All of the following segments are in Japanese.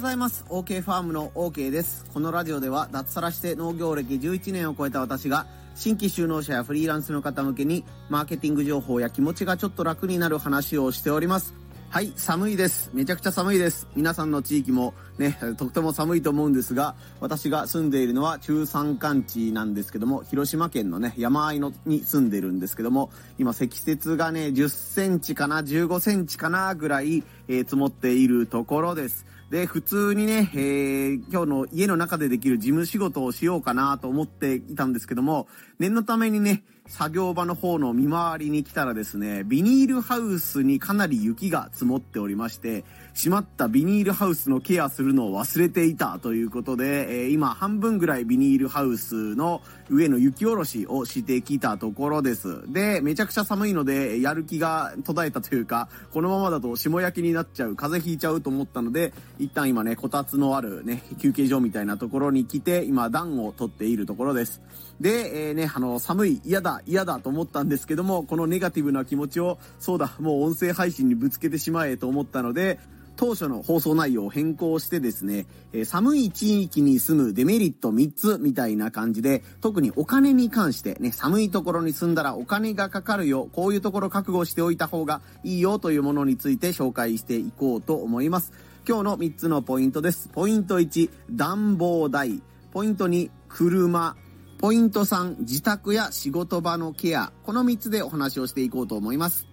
ございます OK ファームの OK ですこのラジオでは脱サラして農業歴11年を超えた私が新規就農者やフリーランスの方向けにマーケティング情報や気持ちがちょっと楽になる話をしておりますはい、寒いです。めちゃくちゃ寒いです。皆さんの地域もね、とっても寒いと思うんですが、私が住んでいるのは中山間地なんですけども、広島県のね、山あいのに住んでるんですけども、今積雪がね、10センチかな、15センチかなぐらい、えー、積もっているところです。で、普通にね、えー、今日の家の中でできる事務仕事をしようかなと思っていたんですけども、念のためにね、作業場の方の見回りに来たらですね、ビニールハウスにかなり雪が積もっておりまして、閉まったビニールハウスのケアするのを忘れていたということで、えー、今半分ぐらいビニールハウスの上の雪下ろしをしてきたところです。で、めちゃくちゃ寒いので、やる気が途絶えたというか、このままだと霜焼きになっちゃう、風邪ひいちゃうと思ったので、一旦今ね、こたつのあるね、休憩所みたいなところに来て、今暖を取っているところです。で、えー、ね、あの、寒い、嫌だ、嫌だと思ったんですけども、このネガティブな気持ちを、そうだ、もう音声配信にぶつけてしまえと思ったので、当初の放送内容を変更してですね、え、寒い地域に住むデメリット3つみたいな感じで、特にお金に関してね、寒いところに住んだらお金がかかるよ、こういうところ覚悟しておいた方がいいよというものについて紹介していこうと思います。今日の3つのポイントです。ポイント1、暖房代。ポイント2、車。ポイント3、自宅や仕事場のケア。この3つでお話をしていこうと思います。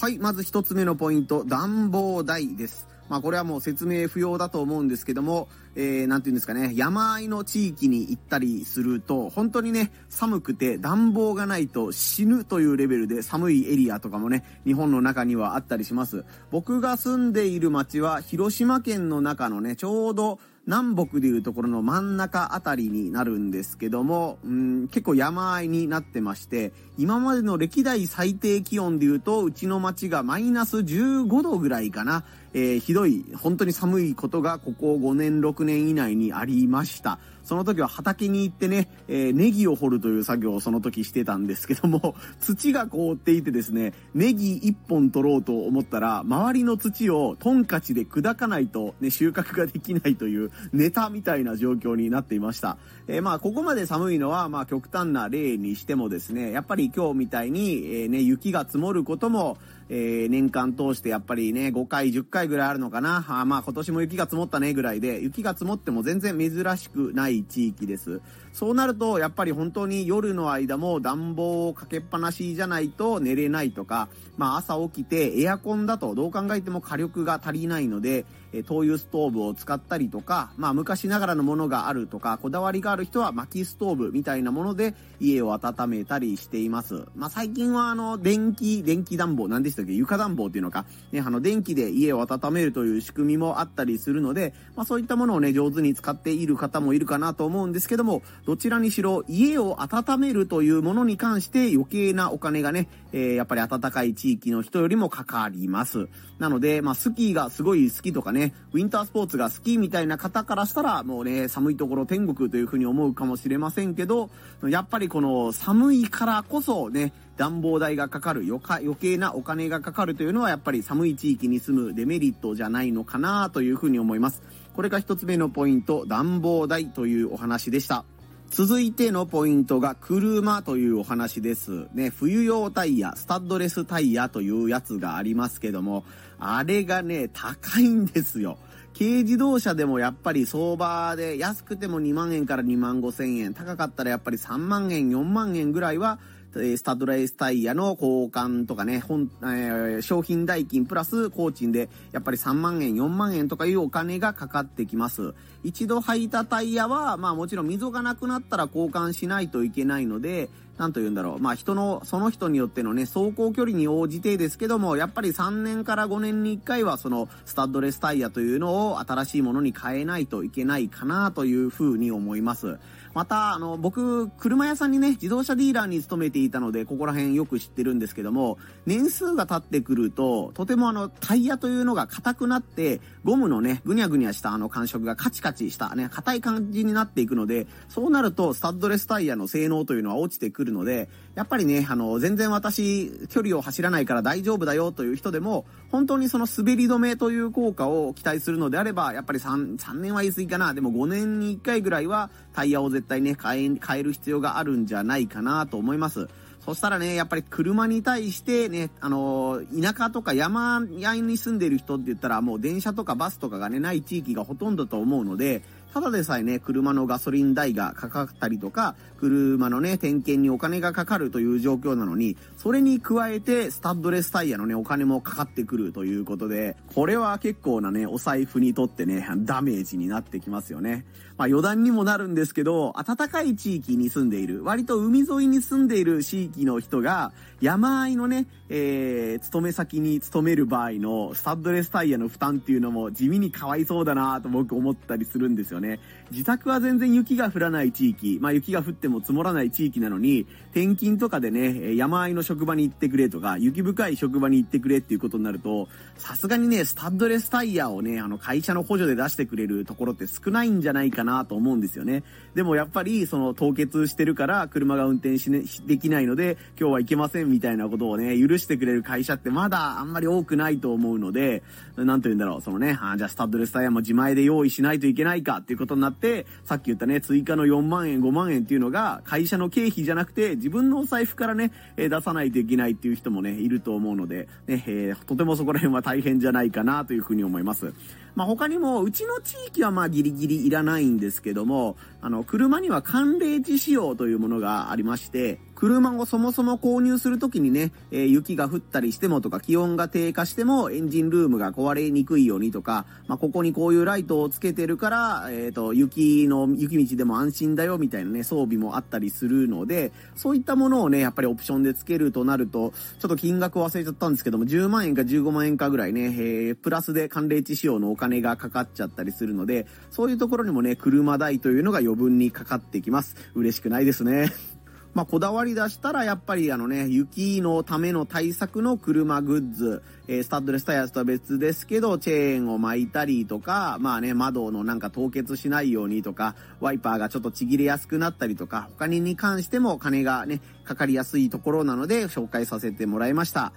はい、まず1つ目のポイント、暖房代です。まあこれはもう説明不要だと思うんですけども、えー、なんて言うんですかね、山あいの地域に行ったりすると、本当にね、寒くて暖房がないと死ぬというレベルで寒いエリアとかもね、日本の中にはあったりします。僕が住んでいる町は広島県の中のね、ちょうど南北でいうところの真ん中あたりになるんですけども、うん、結構山あいになってまして、今までの歴代最低気温でいうと、うちの町がマイナス15度ぐらいかな。えー、ひどい、本当に寒いことがここ5年、6年年以内にありました。その時は畑に行ってね、えー、ネギを掘るという作業をその時してたんですけども、土が凍っていてですね、ネギ1本取ろうと思ったら、周りの土をトンカチで砕かないとね、収穫ができないというネタみたいな状況になっていました。えー、まあ、ここまで寒いのは、まあ、極端な例にしてもですね、やっぱり今日みたいに、えー、ね、雪が積もることも、えー、年間通してやっぱりね、5回、10回ぐらいあるのかな。あまあ今年も雪が積もったねぐらいで、雪が積もっても全然珍しくない地域です。そうなると、やっぱり本当に夜の間も暖房をかけっぱなしじゃないと寝れないとか、まあ朝起きてエアコンだとどう考えても火力が足りないので、え灯油ストーブを使ったりとか、まあ昔ながらのものがあるとか、こだわりがある人は薪ストーブみたいなもので家を温めたりしています。まあ最近はあの、電気、電気暖房、何でしたっけ？床暖房っていうのか、ね、あの、電気で家を温めるという仕組みもあったりするので、まあそういったものをね、上手に使っている方もいるかなと思うんですけども、どちらにしろ家を温めるというものに関して余計なお金がね、えー、やっぱり暖かい地域の人よりもかかります。なので、まあスキーがすごい好きとかね、ね、ウィンタースポーツが好きみたいな方からしたら、もうね、寒いところ天国というふうに思うかもしれませんけど、やっぱりこの寒いからこそね、暖房代がかかる余余計なお金がかかるというのはやっぱり寒い地域に住むデメリットじゃないのかなというふうに思います。これが一つ目のポイント、暖房代というお話でした。続いてのポイントが車というお話です。ね、冬用タイヤ、スタッドレスタイヤというやつがありますけども、あれがね、高いんですよ。軽自動車でもやっぱり相場で安くても2万円から2万5千円、高かったらやっぱり3万円、4万円ぐらいはスタッドレースタイヤの交換とかね、本、えー、商品代金プラス工賃で、やっぱり3万円、4万円とかいうお金がかかってきます。一度履いたタイヤは、まあもちろん溝がなくなったら交換しないといけないので、なんと言うんだろう。まあ人の、その人によってのね、走行距離に応じてですけども、やっぱり3年から5年に1回はそのスタッドレスタイヤというのを新しいものに変えないといけないかなというふうに思います。また、あの、僕、車屋さんにね、自動車ディーラーに勤めていたので、ここら辺よく知ってるんですけども、年数が経ってくると、とてもあの、タイヤというのが硬くなって、ゴムのね、ぐにゃぐにゃしたあの感触がカチカチしたね、硬い感じになっていくので、そうなると、スタッドレスタイヤの性能というのは落ちてくるので、やっぱりね、あの、全然私、距離を走らないから大丈夫だよという人でも、本当にその滑り止めという効果を期待するのであれば、やっぱり3、3年は言い過ぎかな。でも5年に1回ぐらいはタイヤを絶対ね、変え、変える必要があるんじゃないかなと思います。そしたらね、やっぱり車に対してね、あのー、田舎とか山屋に住んでる人って言ったらもう電車とかバスとかがね、ない地域がほとんどと思うので、ただでさえね、車のガソリン代がかかったりとか、車のね、点検にお金がかかるという状況なのに、それに加えて、スタッドレスタイヤのね、お金もかかってくるということで、これは結構なね、お財布にとってね、ダメージになってきますよね。まあ余談にもなるんですけど、暖かい地域に住んでいる、割と海沿いに住んでいる地域の人が、山あいのね、えー、勤め先に勤める場合のスタッドレスタイヤの負担っていうのも地味にかわいそうだなと僕思ったりするんですよね。自宅は全然雪が降らない地域、まあ雪が降っても積もらない地域なのに、転勤とかでね、山あいの職場に行ってくれとか、雪深い職場に行ってくれっていうことになると、さすがにね、スタッドレスタイヤをね、あの会社の補助で出してくれるところって少ないんじゃないかなと思うんですよね。でもやっぱり、その凍結してるから車が運転しね、できないので、今日は行けませんみたいなことをね、許してくれる会社ってまだあんまり多くないと思うので、なんと言うんだろう、そのね、あじゃあスタッドレスタイヤも自前で用意しないといけないかっていうことになって、さっき言ったね、追加の4万円、5万円っていうのがが、会社の経費じゃなくて、自分のお財布からね、出さないといけないっていう人もね、いると思うので、ね、えー、とてもそこら辺は大変じゃないかなというふうに思います。まあ、他にも、うちの地域はまあギリギリいらないんですけども、あの、車には寒冷地仕様というものがありまして、車をそもそも購入するときにね、えー、雪が降ったりしてもとか、気温が低下してもエンジンルームが壊れにくいようにとか、まあ、ここにこういうライトをつけてるから、えっ、ー、と、雪の、雪道でも安心だよみたいなね、装備もあったりするので、そういったものをね、やっぱりオプションでつけるとなると、ちょっと金額忘れちゃったんですけども、10万円か15万円かぐらいね、えー、プラスで寒冷地仕様の金がかかっちゃったりするので、そういうところにもね、車代というのが余分にかかってきます。嬉しくないですね。まあ、こだわり出したら、やっぱりあのね、雪のための対策の車グッズ、えー、スタッドレスタイヤとは別ですけど、チェーンを巻いたりとか、まあね、窓のなんか凍結しないようにとか、ワイパーがちょっとちぎれやすくなったりとか、他にに関しても金がね、かかりやすいところなので、紹介させてもらいました。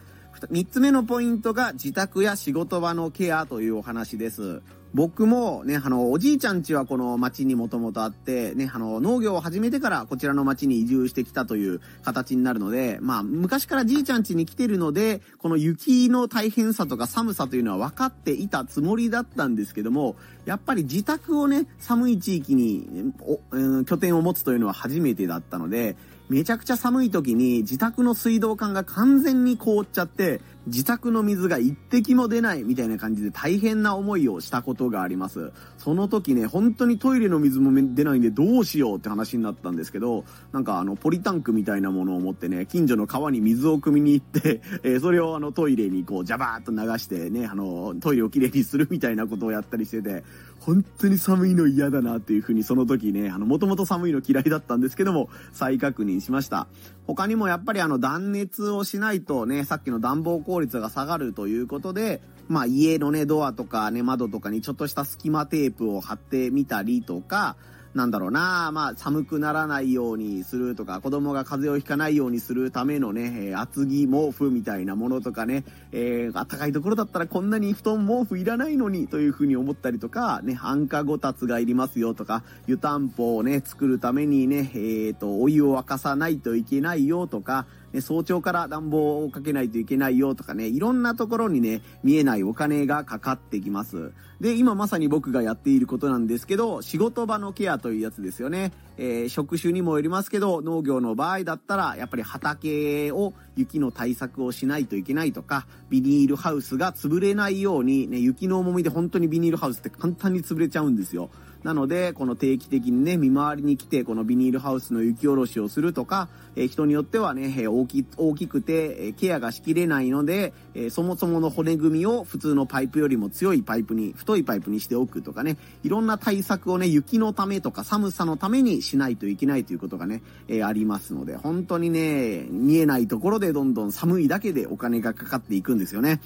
三つ目のポイントが自宅や仕事場のケアというお話です。僕もね、あの、おじいちゃん家はこの町にもともとあって、ね、あの、農業を始めてからこちらの町に移住してきたという形になるので、まあ、昔からじいちゃん家に来てるので、この雪の大変さとか寒さというのは分かっていたつもりだったんですけども、やっぱり自宅をね、寒い地域に、うん、拠点を持つというのは初めてだったので、めちゃくちゃ寒い時に自宅の水道管が完全に凍っちゃって、自宅の水が一滴も出ないみたいな感じで大変な思いをしたことがあります。その時ね、本当にトイレの水も出ないんでどうしようって話になったんですけど、なんかあの、ポリタンクみたいなものを持ってね、近所の川に水を汲みに行って、えー、それをあの、トイレにこう、ジャバーっと流してね、あの、トイレをきれいにするみたいなことをやったりしてて、本当に寒いの嫌だなっていうふうにその時ね、あの、もともと寒いの嫌いだったんですけども、再確認しました。他にもやっぱりあの、断熱をしないとね、さっきの暖房効率が下がるということで、まあ家のね、ドアとかね、窓とかにちょっとした隙間テープを貼ってみたりとか、なんだろうな、まあ、寒くならないようにするとか、子供が風邪をひかないようにするためのね、えー、厚着毛布みたいなものとかね、えー、暖かいところだったらこんなに布団毛布いらないのにというふうに思ったりとか、ね、安価ごたつがいりますよとか、湯たんぽをね、作るためにね、えっ、ー、と、お湯を沸かさないといけないよとか、ね、早朝から暖房をかけないといけないよとかね、いろんなところにね、見えないお金がかかってきます。で、今まさに僕がやっていることなんですけど、仕事場のケアというやつですよね。えー、職種にもよりますけど、農業の場合だったら、やっぱり畑を雪の対策をしないといけないとか、ビニールハウスが潰れないように、ね、雪の重みで本当にビニールハウスって簡単に潰れちゃうんですよ。なので、この定期的にね、見回りに来て、このビニールハウスの雪下ろしをするとか、え、人によってはね、え、大き、大きくて、え、ケアがしきれないので、え、そもそもの骨組みを普通のパイプよりも強いパイプに、太いパイプにしておくとかね、いろんな対策をね、雪のためとか寒さのためにしないといけないということがね、え、ありますので、本当にね、見えないところでどんどん寒いだけでお金がかかっていくんですよね。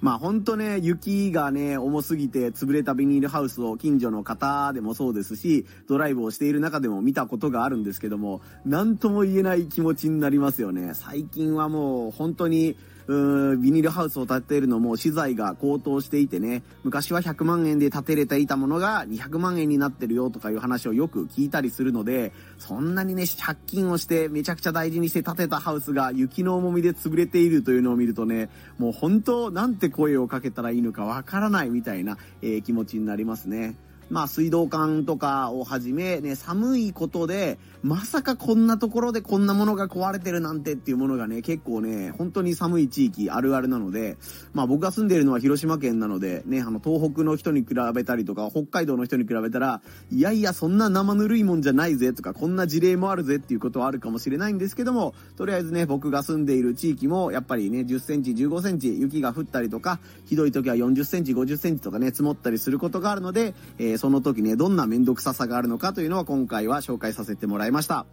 まあほんとね、雪がね、重すぎて潰れたビニールハウスを近所の方でもそうですし、ドライブをしている中でも見たことがあるんですけども、なんとも言えない気持ちになりますよね。最近はもう本当に、うビニールハウスを建てるのも資材が高騰していてね、昔は100万円で建てれていたものが200万円になってるよとかいう話をよく聞いたりするので、そんなにね、借金をしてめちゃくちゃ大事にして建てたハウスが雪の重みで潰れているというのを見るとね、もう本当なんて声をかけたらいいのかわからないみたいな、えー、気持ちになりますね。まあ水道管とかをはじめ、ね、寒いことで、まさかこんなところでこんなものが壊れてるなんてっていうものがね、結構ね、本当に寒い地域あるあるなので、まあ僕が住んでいるのは広島県なので、ね、あの東北の人に比べたりとか、北海道の人に比べたら、いやいやそんな生ぬるいもんじゃないぜとか、こんな事例もあるぜっていうことはあるかもしれないんですけども、とりあえずね、僕が住んでいる地域も、やっぱりね、10センチ、15センチ雪が降ったりとか、ひどい時は40センチ、50センチとかね、積もったりすることがあるので、えー、その時ね、どんなめんどくささがあるのかというのは今回は紹介させてもらいました。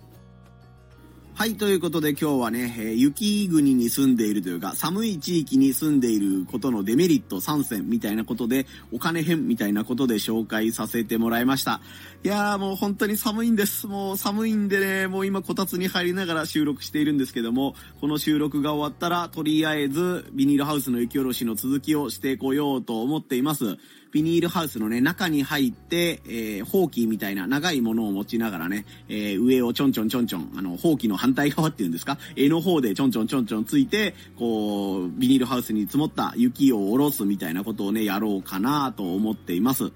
はい、ということで今日はね、え、雪国に住んでいるというか、寒い地域に住んでいることのデメリット3選みたいなことで、お金編みたいなことで紹介させてもらいました。いやーもう本当に寒いんです。もう寒いんでね、もう今こたつに入りながら収録しているんですけども、この収録が終わったら、とりあえずビニールハウスの雪下ろしの続きをしてこようと思っています。ビニールハウスのね、中に入って、えー、ほうきみたいな長いものを持ちながらね、えー、上をちょんちょんちょんちょん、あの、ほうきの反対側っていうんですか、絵の方でちょんちょんちょんちょんついて、こう、ビニールハウスに積もった雪を下ろすみたいなことをね、やろうかなと思っています。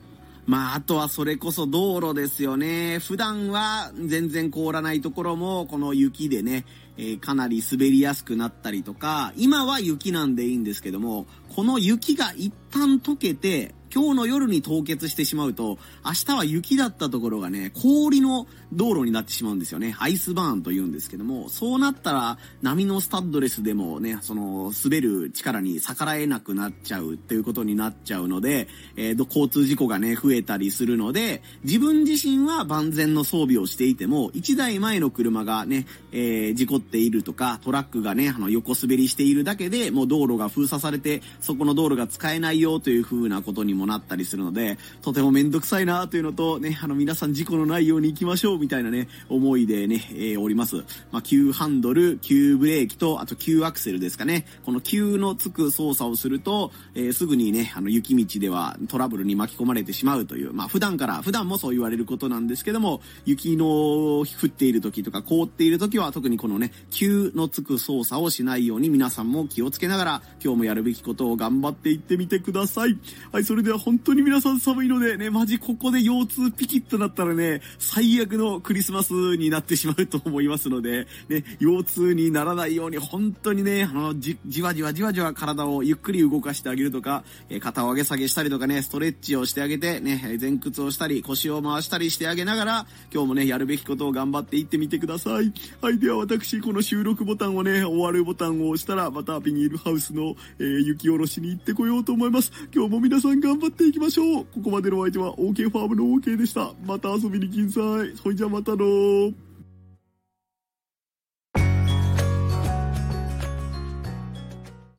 まあ、あとはそれこそ道路ですよね。普段は全然凍らないところも、この雪でね、えー、かなり滑りやすくなったりとか、今は雪なんでいいんですけども、この雪が一旦溶けて、今日の夜に凍結してしまうと、明日は雪だったところがね、氷の道路になってしまうんですよね。アイスバーンと言うんですけども、そうなったら波のスタッドレスでもね、その滑る力に逆らえなくなっちゃうっていうことになっちゃうので、えー、交通事故がね、増えたりするので、自分自身は万全の装備をしていても、1台前の車がね、えー、事故っているとか、トラックがね、あの横滑りしているだけでもう道路が封鎖されて、そこの道路が使えないよという風なことにもなったりするので、とてもめんどくさいなというのと、ね、あの皆さん事故のないように行きましょうみたいなね、思いでね、えー、おります。まあ、急ハンドル、急ブレーキと、あと急アクセルですかね。この急のつく操作をすると、えー、すぐにね、あの雪道ではトラブルに巻き込まれてしまうという、まあ、普段から、普段もそう言われることなんですけども、雪の降っている時とか凍っている時は特にこのね、急のつく操作をしないように皆さんも気をつけながら、今日もやるべきことを頑張っていってみてください。くださいはい、それでは本当に皆さん寒いのでね、マジここで腰痛ピキッとなったらね、最悪のクリスマスになってしまうと思いますので、ね、腰痛にならないように本当にね、あの、じ、じわじわじわじわ体をゆっくり動かしてあげるとか、え肩を上げ下げしたりとかね、ストレッチをしてあげて、ね、前屈をしたり、腰を回したりしてあげながら、今日もね、やるべきことを頑張っていってみてください。はい、では私、この収録ボタンをね、終わるボタンを押したら、またビニールハウスの、えー、雪下ろしに行ってこようと思います。ます今日も皆さん頑張っていきましょう。ここまでのお相手は OK ファームの OK でした。また遊びに来んさい。それじゃまたのー。